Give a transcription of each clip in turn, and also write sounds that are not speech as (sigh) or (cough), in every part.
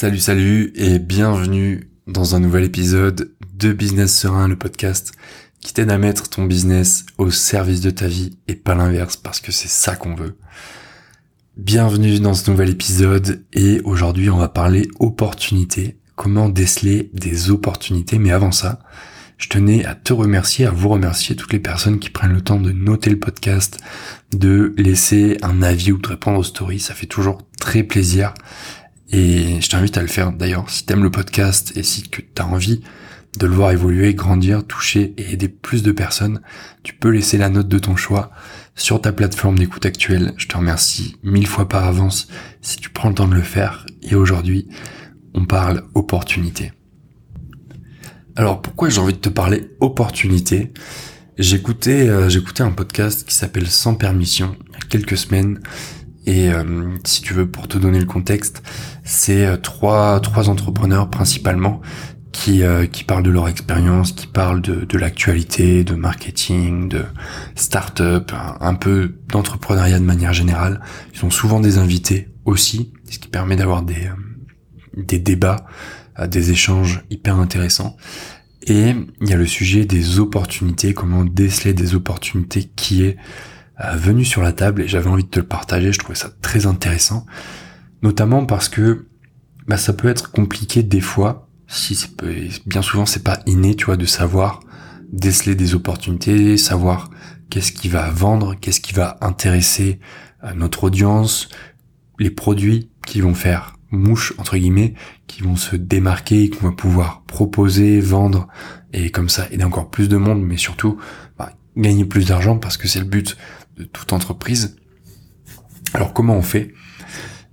Salut, salut et bienvenue dans un nouvel épisode de Business Serein, le podcast qui t'aide à mettre ton business au service de ta vie et pas l'inverse parce que c'est ça qu'on veut. Bienvenue dans ce nouvel épisode et aujourd'hui on va parler opportunités, comment déceler des opportunités. Mais avant ça, je tenais à te remercier, à vous remercier toutes les personnes qui prennent le temps de noter le podcast, de laisser un avis ou de répondre aux stories, ça fait toujours très plaisir et je t'invite à le faire d'ailleurs si t'aimes le podcast et si tu as envie de le voir évoluer, grandir, toucher et aider plus de personnes, tu peux laisser la note de ton choix sur ta plateforme d'écoute actuelle. Je te remercie mille fois par avance si tu prends le temps de le faire. Et aujourd'hui, on parle opportunité. Alors pourquoi j'ai envie de te parler opportunité? J'écoutais euh, j'écoutais un podcast qui s'appelle Sans permission il y a quelques semaines et euh, si tu veux, pour te donner le contexte, c'est euh, trois, trois entrepreneurs principalement qui, euh, qui parlent de leur expérience, qui parlent de, de l'actualité, de marketing, de start-up, un, peu d'entrepreneuriat de manière générale. Ils ont souvent des invités aussi, ce qui permet d'avoir des, des débats, des échanges hyper intéressants. Et il y a le sujet des opportunités, comment déceler des opportunités qui est euh, venu sur la table et j'avais envie de te le partager. Je trouvais ça très intéressant, notamment parce que bah, ça peut être compliqué des fois. Si c'est bien souvent c'est pas inné, tu vois, de savoir déceler des opportunités, savoir qu'est-ce qui va vendre, qu'est-ce qui va intéresser euh, notre audience, les produits qui vont faire mouche entre guillemets, qui vont se démarquer, qu'on va pouvoir proposer, vendre et comme ça aider encore plus de monde, mais surtout bah, gagner plus d'argent parce que c'est le but de toute entreprise. Alors comment on fait?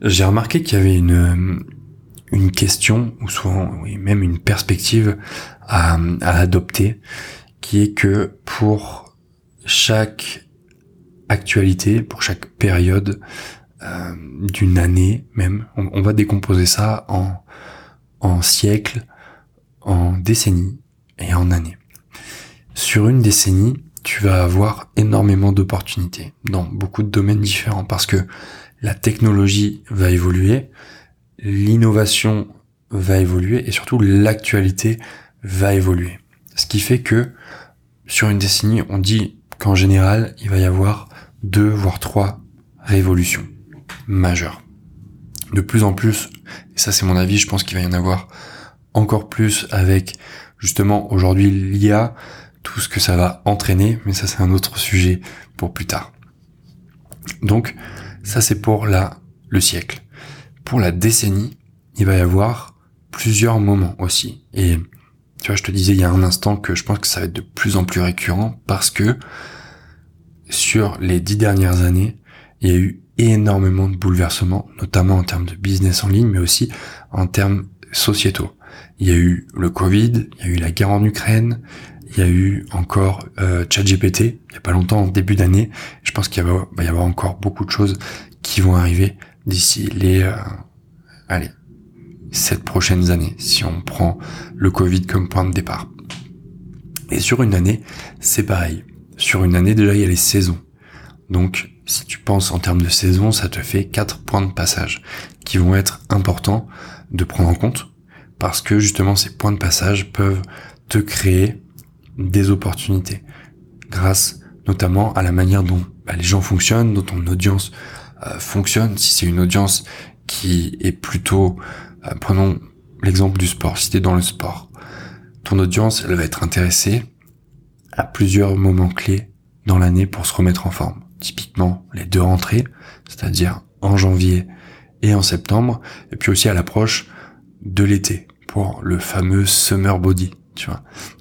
J'ai remarqué qu'il y avait une une question ou souvent oui, même une perspective à, adopter qui est que pour chaque actualité, pour chaque période euh, d'une année même, on, on, va décomposer ça en en siècles, en décennies et en années. Sur une décennie, tu vas avoir énormément d'opportunités dans beaucoup de domaines différents parce que la technologie va évoluer, l'innovation va évoluer et surtout l'actualité va évoluer. Ce qui fait que sur une décennie, on dit qu'en général, il va y avoir deux voire trois révolutions majeures. De plus en plus, et ça c'est mon avis, je pense qu'il va y en avoir encore plus avec justement aujourd'hui l'IA, tout ce que ça va entraîner, mais ça c'est un autre sujet pour plus tard. Donc ça c'est pour la le siècle. Pour la décennie, il va y avoir plusieurs moments aussi. Et tu vois, je te disais il y a un instant que je pense que ça va être de plus en plus récurrent parce que sur les dix dernières années, il y a eu énormément de bouleversements, notamment en termes de business en ligne, mais aussi en termes sociétaux. Il y a eu le Covid, il y a eu la guerre en Ukraine, il y a eu encore euh, ChatGPT il y a pas longtemps, début d'année. Je pense qu'il va, y avoir encore beaucoup de choses qui vont arriver d'ici les euh, allez sept prochaines années, si on prend le Covid comme point de départ. Et sur une année, c'est pareil. Sur une année, déjà, il y a les saisons. Donc, si tu penses en termes de saison, ça te fait quatre points de passage qui vont être importants de prendre en compte parce que justement ces points de passage peuvent te créer des opportunités grâce notamment à la manière dont bah, les gens fonctionnent, dont ton audience euh, fonctionne. Si c'est une audience qui est plutôt, euh, prenons l'exemple du sport, si tu es dans le sport, ton audience, elle va être intéressée à plusieurs moments clés dans l'année pour se remettre en forme. Typiquement, les deux rentrées, c'est-à-dire en janvier et en septembre, et puis aussi à l'approche de l'été pour le fameux summer body tu.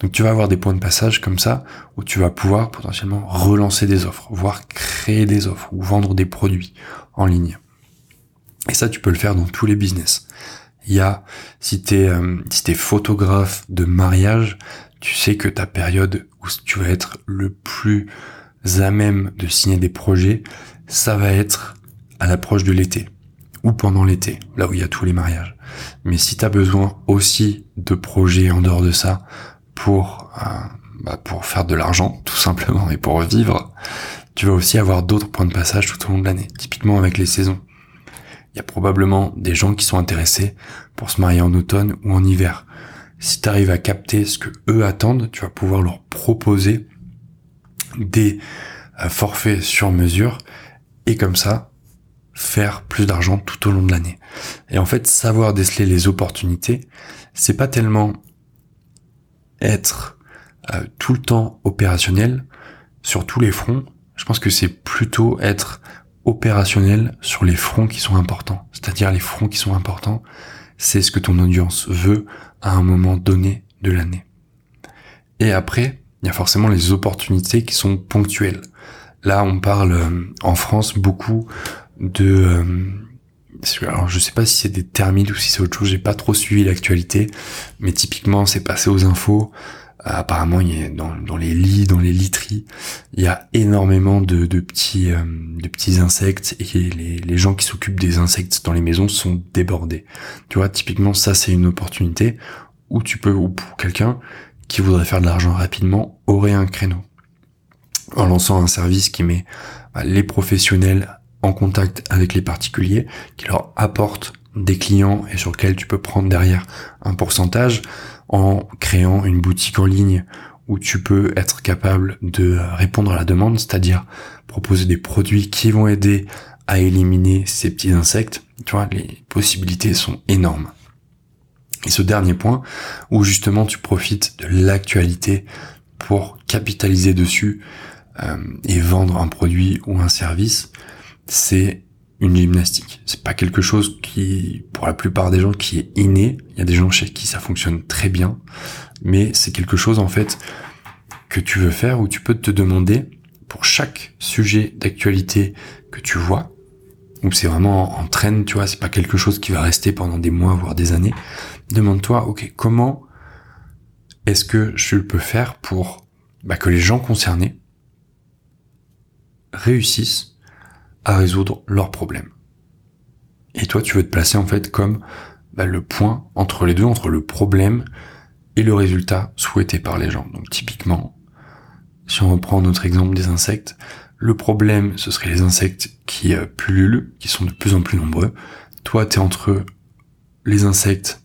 Donc tu vas avoir des points de passage comme ça où tu vas pouvoir potentiellement relancer des offres, voire créer des offres ou vendre des produits en ligne. Et ça, tu peux le faire dans tous les business. Il y a, si t'es euh, si t'es photographe de mariage, tu sais que ta période où tu vas être le plus à même de signer des projets, ça va être à l'approche de l'été ou pendant l'été, là où il y a tous les mariages. Mais si tu as besoin aussi de projets en dehors de ça pour euh, bah pour faire de l'argent (laughs) tout simplement et pour vivre, tu vas aussi avoir d'autres points de passage tout au long de l'année, typiquement avec les saisons. il y a probablement des gens qui sont intéressés pour se marier en automne ou en hiver. Si tu arrives à capter ce que eux attendent, tu vas pouvoir leur proposer des euh, forfaits sur mesure et comme ça faire plus d'argent tout au long de l'année. Et en fait, savoir déceler les opportunités, c'est pas tellement être euh, tout le temps opérationnel sur tous les fronts. Je pense que c'est plutôt être opérationnel sur les fronts qui sont importants. C'est-à-dire les fronts qui sont importants, c'est ce que ton audience veut à un moment donné de l'année. Et après, il y a forcément les opportunités qui sont ponctuelles. Là, on parle euh, en France beaucoup de euh, alors je sais pas si c'est des termites ou si c'est autre chose, j'ai pas trop suivi l'actualité, mais typiquement c'est passé aux infos. Euh, apparemment, il y a dans, dans, les lits, dans les literies, il y a énormément de, de petits, de petits insectes et les, les gens qui s'occupent des insectes dans les maisons sont débordés. Tu vois, typiquement ça c'est une opportunité où tu peux, ou pour quelqu'un qui voudrait faire de l'argent rapidement, aurait un créneau. En lançant un service qui met bah, les professionnels en contact avec les particuliers, qui leur apporte des clients et sur lesquels tu peux prendre derrière un pourcentage en créant une boutique en ligne où tu peux être capable de répondre à la demande, c'est-à-dire proposer des produits qui vont aider à éliminer ces petits insectes. Tu vois, les possibilités sont énormes. Et ce dernier point, où justement tu profites de l'actualité pour capitaliser dessus euh, et vendre un produit ou un service, c'est une gymnastique. C'est pas quelque chose qui, pour la plupart des gens, qui est inné. Il y a des gens chez qui ça fonctionne très bien, mais c'est quelque chose en fait que tu veux faire où tu peux te demander pour chaque sujet d'actualité que tu vois, où c'est vraiment en traîne, tu vois, c'est pas quelque chose qui va rester pendant des mois voire des années. Demande-toi, ok, comment est-ce que je peux faire pour bah, que les gens concernés réussissent à résoudre leurs problèmes. Et toi, tu veux te placer en fait comme bah, le point entre les deux, entre le problème et le résultat souhaité par les gens. Donc typiquement, si on reprend notre exemple des insectes, le problème, ce serait les insectes qui euh, pullulent, qui sont de plus en plus nombreux. Toi, tu es entre les insectes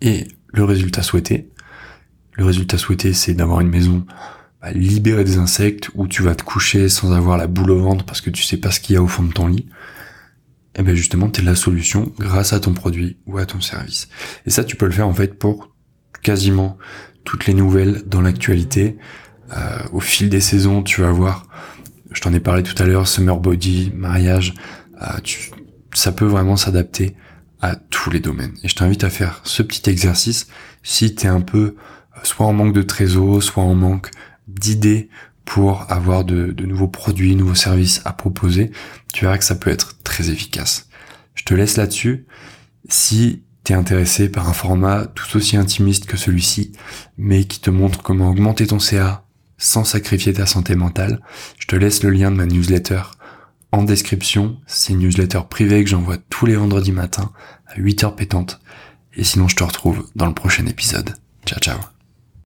et le résultat souhaité. Le résultat souhaité, c'est d'avoir une maison libérée des insectes où tu vas te coucher sans avoir la boule au ventre parce que tu sais pas ce qu'il y a au fond de ton lit. Et bien justement, tu es la solution grâce à ton produit ou à ton service. Et ça, tu peux le faire en fait pour quasiment toutes les nouvelles dans l'actualité. Euh, au fil des saisons, tu vas voir, je t'en ai parlé tout à l'heure, summer body, mariage, euh, ça peut vraiment s'adapter à tous les domaines. Et je t'invite à faire ce petit exercice si tu es un peu euh, soit en manque de trésor, soit en manque d'idées pour avoir de, de, nouveaux produits, nouveaux services à proposer. Tu verras que ça peut être très efficace. Je te laisse là-dessus. Si tu es intéressé par un format tout aussi intimiste que celui-ci, mais qui te montre comment augmenter ton CA sans sacrifier ta santé mentale, je te laisse le lien de ma newsletter en description. C'est une newsletter privée que j'envoie tous les vendredis matins à 8h pétantes. Et sinon, je te retrouve dans le prochain épisode. Ciao, ciao.